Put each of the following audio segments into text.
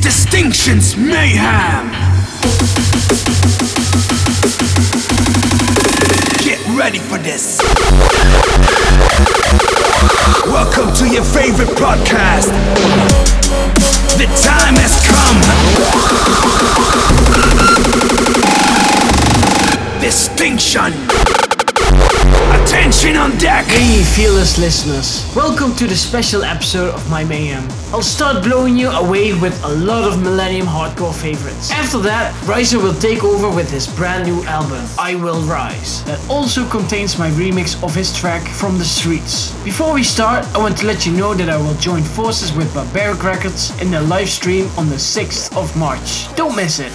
Distinction's mayhem. Get ready for this. Welcome to your favorite podcast. The time has come. Distinction. Attention on deck! Hey, fearless listeners. Welcome to the special episode of My Mayhem. I'll start blowing you away with a lot of Millennium Hardcore favorites. After that, Rizer will take over with his brand new album, I Will Rize, that also contains my remix of his track From the Streets. Before we start, I want to let you know that I will join forces with Barbaric Records in their live stream on the 6th of March. Don't miss it.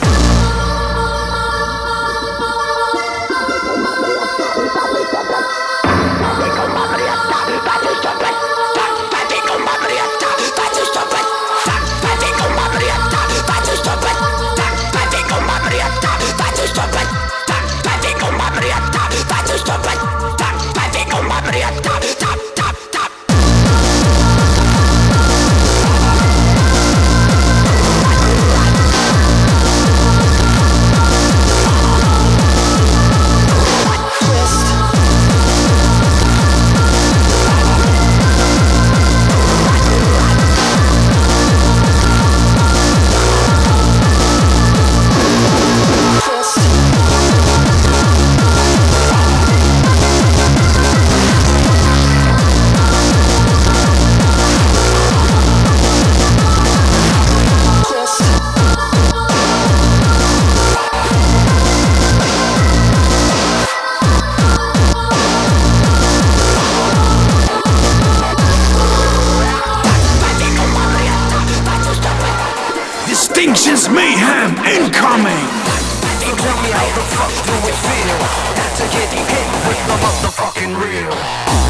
Mayhem incoming. Tell me how the fuck do it feel hit with the motherfucking real?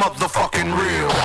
Motherfucking real.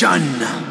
Distinction.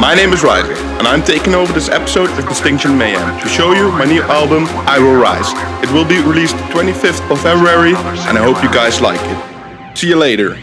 My name is Rizer, and I'm taking over this episode of Distinction Mayhem to show you my new album, I Will Rize. It will be released 25th of February, and I hope you guys like it. See you later.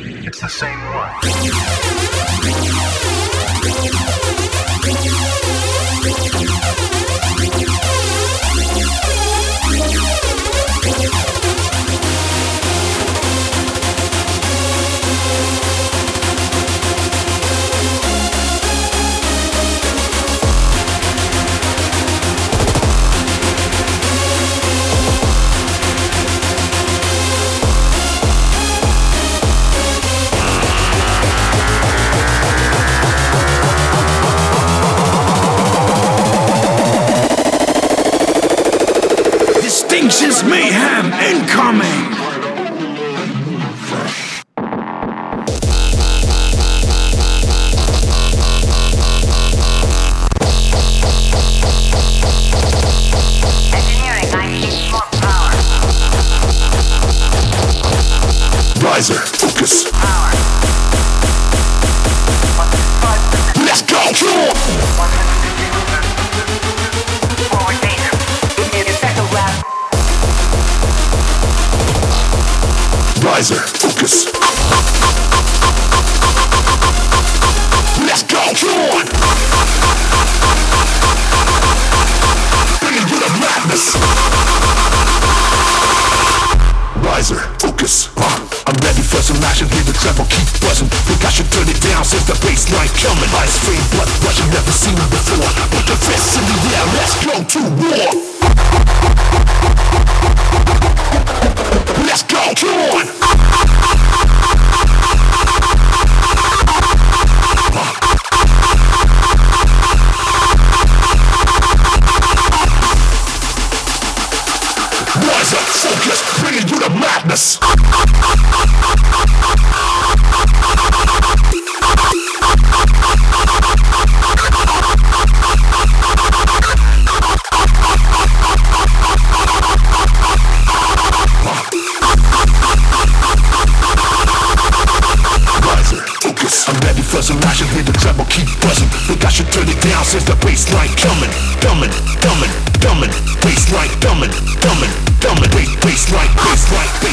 I'm ready for some action. Hear the treble keep buzzing. Think I should turn it down since the bass line coming, coming, coming, coming. Bass line coming, coming, coming. Bass, bass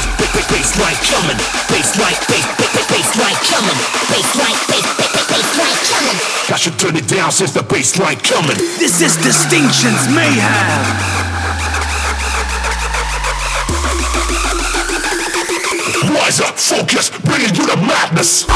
line, bass bass, bass, bass, bass line coming. Bassline, bass, bass, bass coming. Bass, bass. I should turn it down since the bass line coming. This is Distinctions Mayhem. Rise up, focus, bring it to the madness.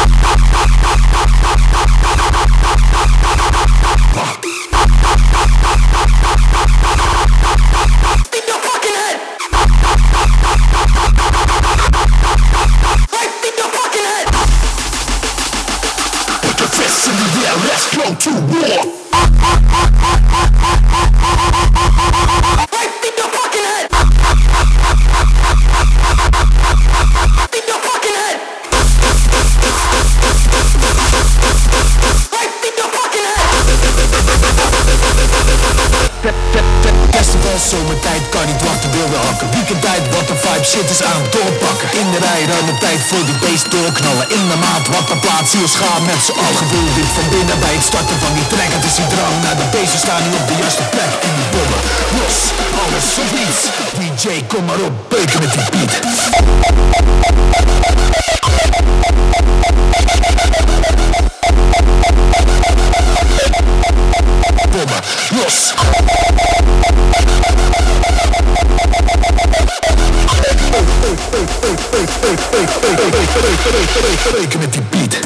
Shit is aan het doorpakken. In de rij, ruime tijd voor die beest doorknallen In de maat, wat de plaats, ziels gaan met z'n allen. Gevoel dit van binnen bij het starten van die trek Het is die drang naar de beesten staan nu op de juiste plek. En die bommen, los, alles of niets. DJ, kom maar op, beuken met die beat. Bommen, los Beuken met die beat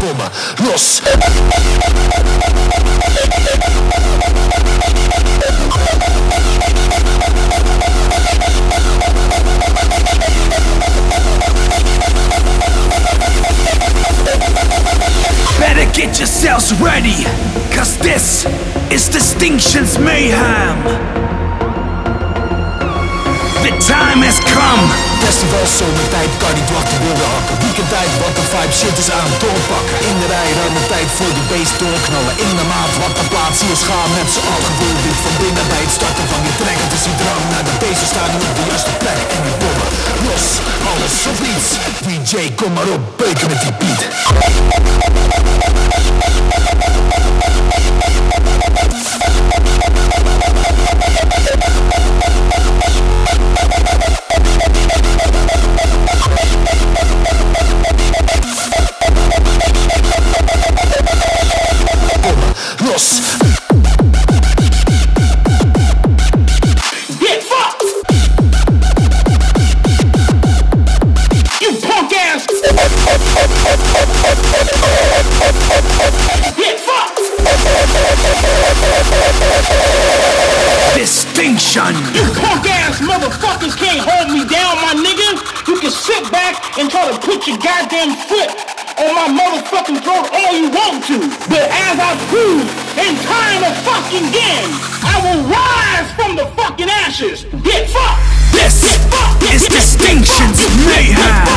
Bommen, los Better get yourselves ready, cause Distinctions Mayhem. The time has come. Festival zomertijd, kan niet wachten, wilde hakken. Weekendtijd, wat de vibe, shit is aan het doorpakken. In de rij, ruim tijd voor de beest doorknallen. In de maat, wat de plaats, hier schaam. Met z'n allen Gevoel dit van binnen bij het starten van je trek Het is die drang naar de beesten staan op de juiste plek. En die bommen, los, alles of niets. DJ, kom maar op, beuken met die beat. extinction. You punk ass motherfuckers can't hold me down, my nigga. You can sit back and try to put your goddamn foot on my motherfucking throat all you want to. But as I prove in time of fucking again, I will rise from the fucking ashes. Get fucked. This get is get distinctions get fucked.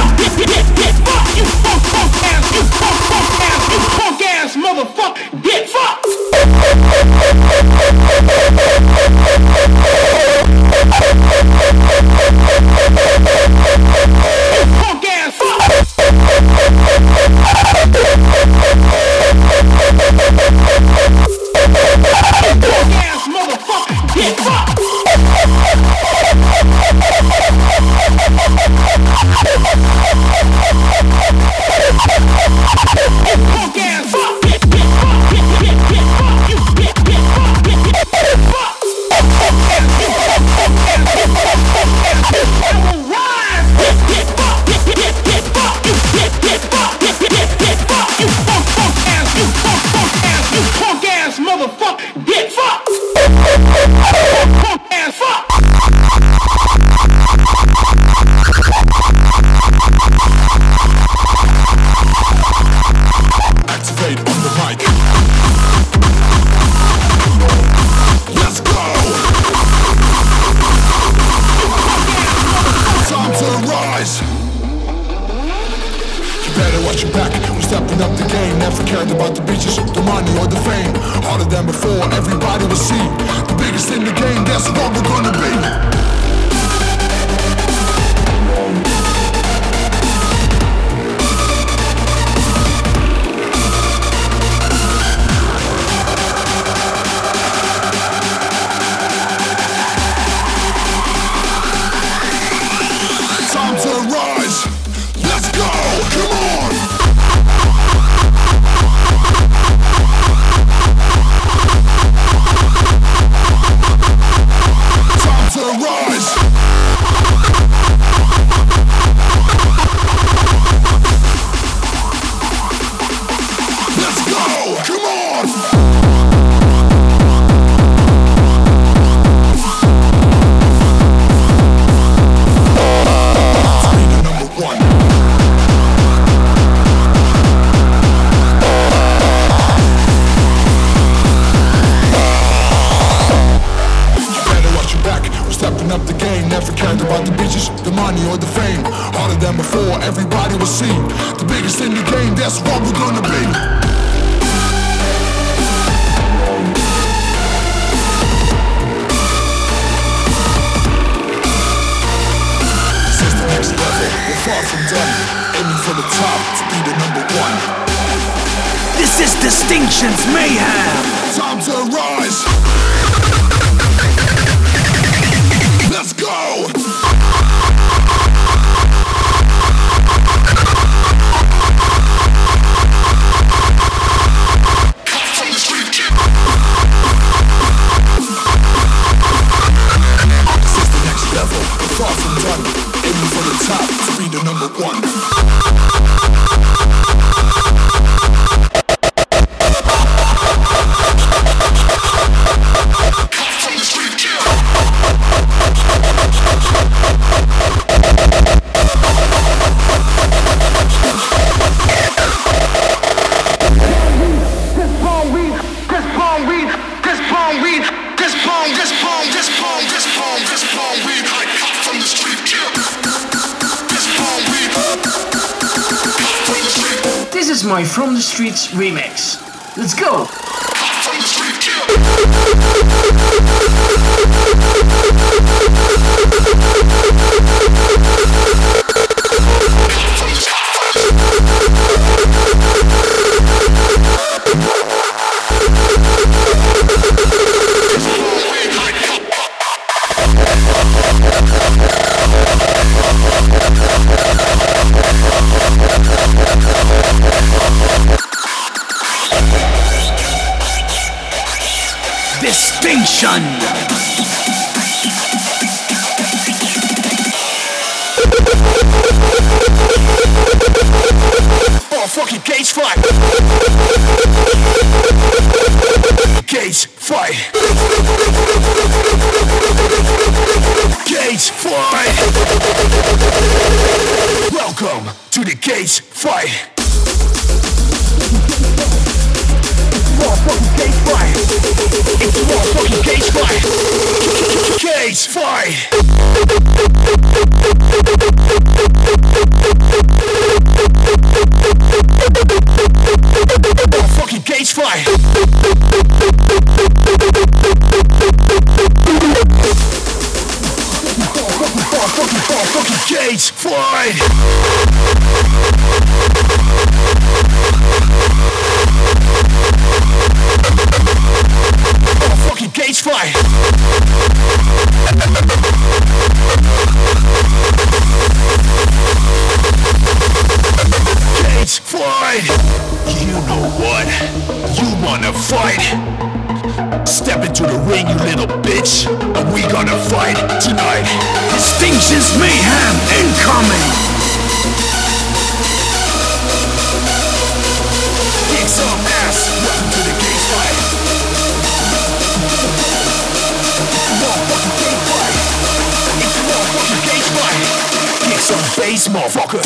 Some bass, motherfucker.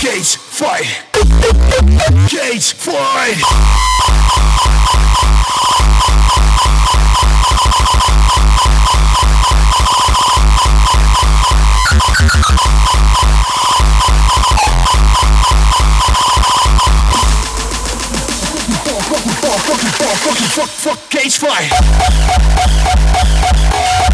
Cage fight. Cage fight. Fuck, fuck, fuck, cage fight. This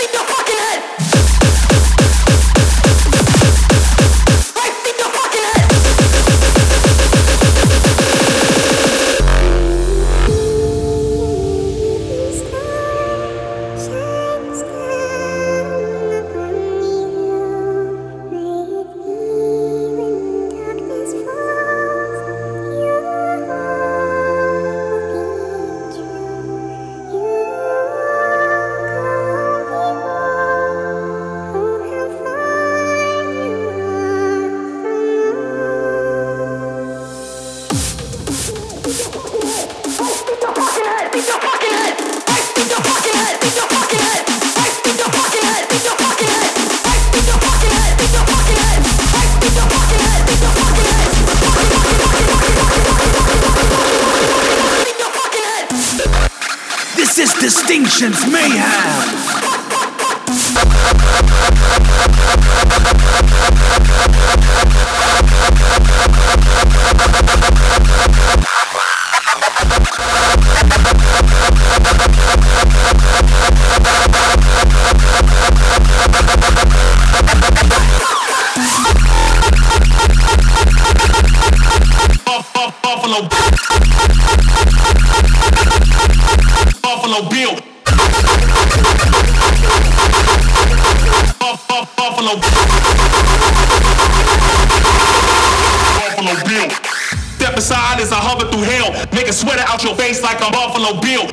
face like I'm Buffalo Bill.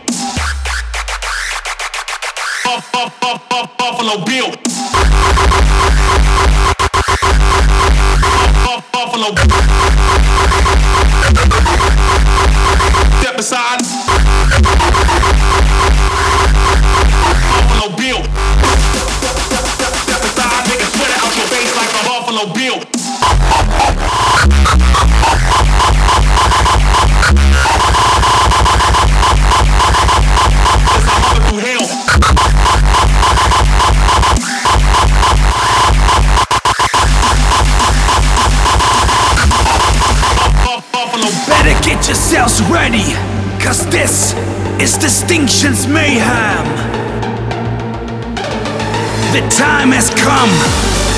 Buff- Buff- Buff- Buff- Buffalo Bill. Is Distinctions Mayhem. The time has come.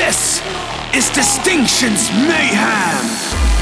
This is Distinctions Mayhem.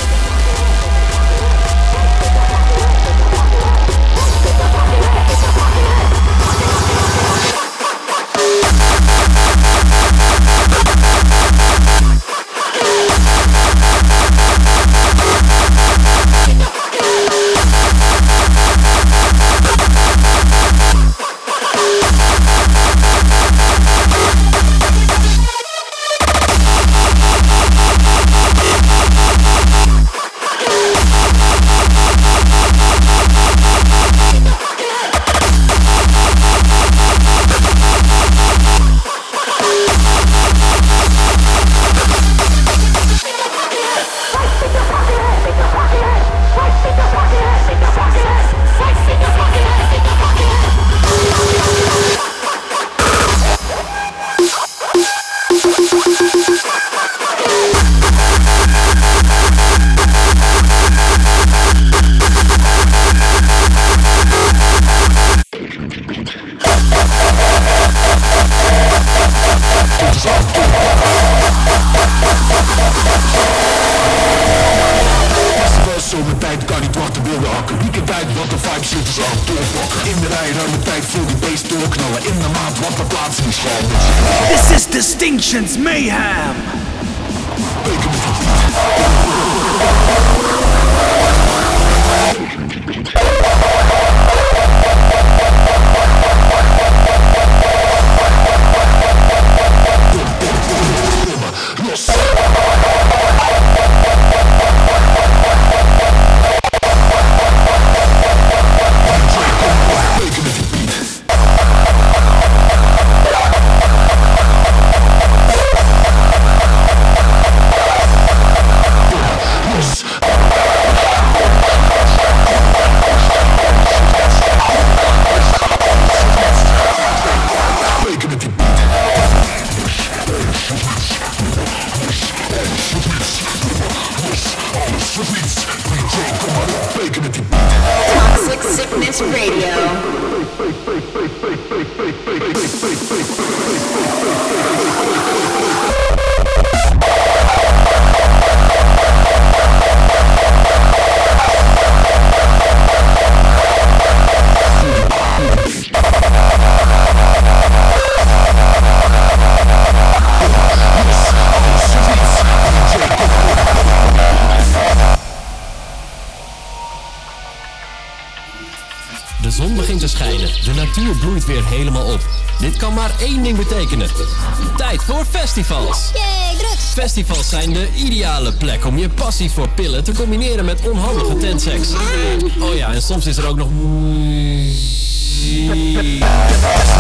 Festivals zijn de ideale plek om je passie voor pillen te combineren met onhandige tentseks. Oh ja, en soms is er ook nog...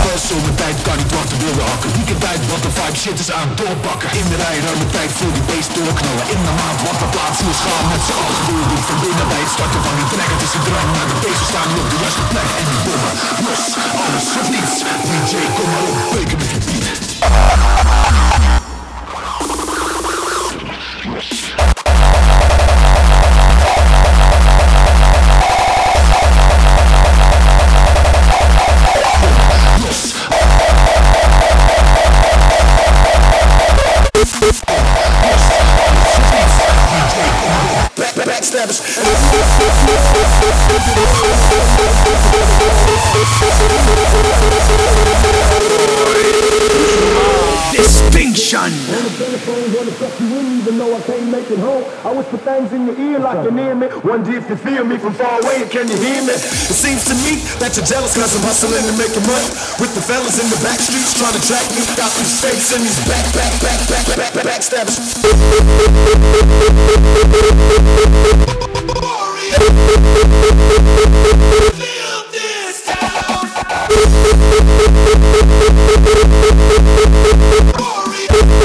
Festival, zomertijd kan niet wachten, wilde hakken. Weekendtijd, wat de vibe shit is aan doorpakken In de rij, ruime tijd voor die beest doorknallen. In de maand, wat de plaats in schaal met z'n allen. Doelroep van binnen bij het starten van die trek Het is een drang naar de beesten staan op de juiste plek. En die bommen, los, alles of niets. DJ, kom maar op, beuken met je beat Distinction. Even though I can't make it home. I whisper things in your ear like you're near me. Wonder if you feel me from far away, can you hear me? It seems to me that you're jealous cause I'm hustling and making money. With the fellas in the back streets trying to track me. Got these fakes and these back, back, back, back, back, back, backstabbers. This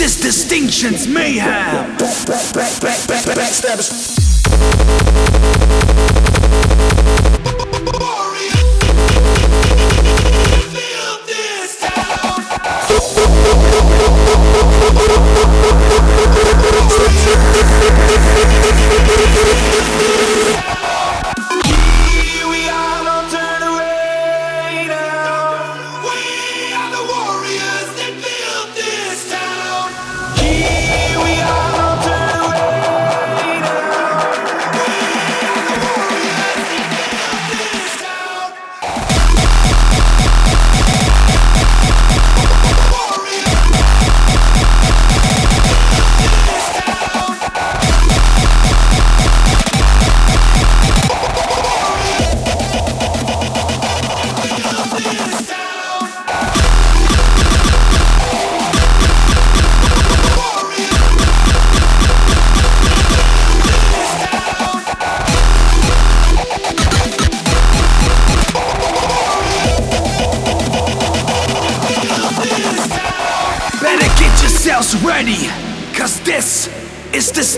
is Distinctions Mayhem. Back, back, back, back, back, back, backstabbers. Better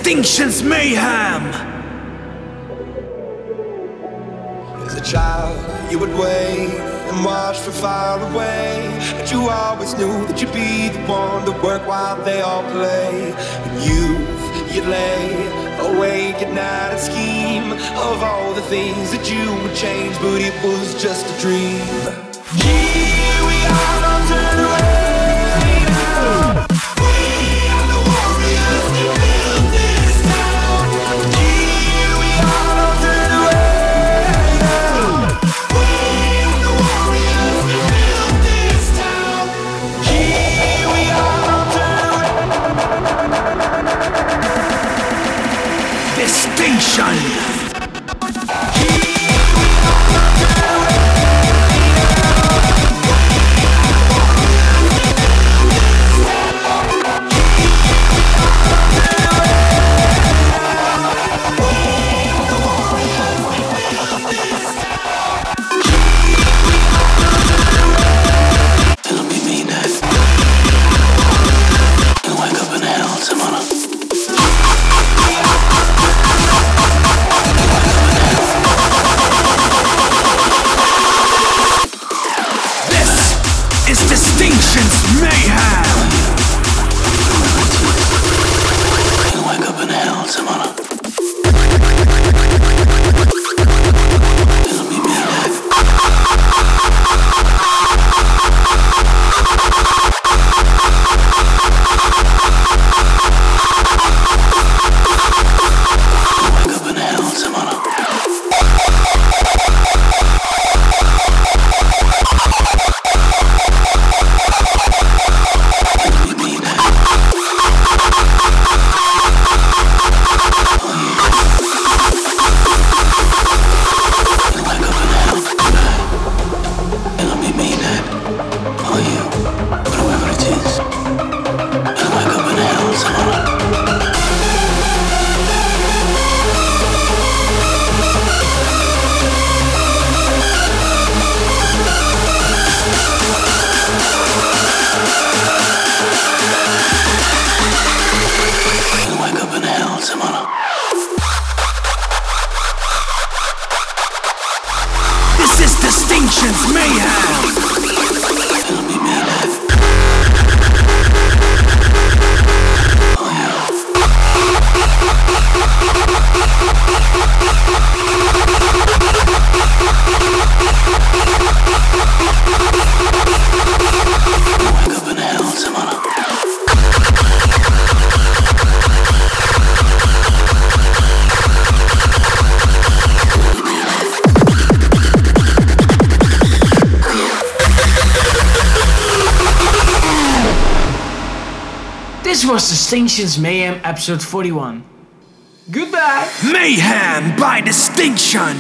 is Distinctions Mayhem. As a child, you would wait and watch from far away. But you always knew that you'd be the one to work while they all play. And youth, you lay awake at night and scheme of all the things that you would change, but it was just a dream. Here we are, don't turn away Distinction. Episode 41. Goodbye! Mayhem by Distinction.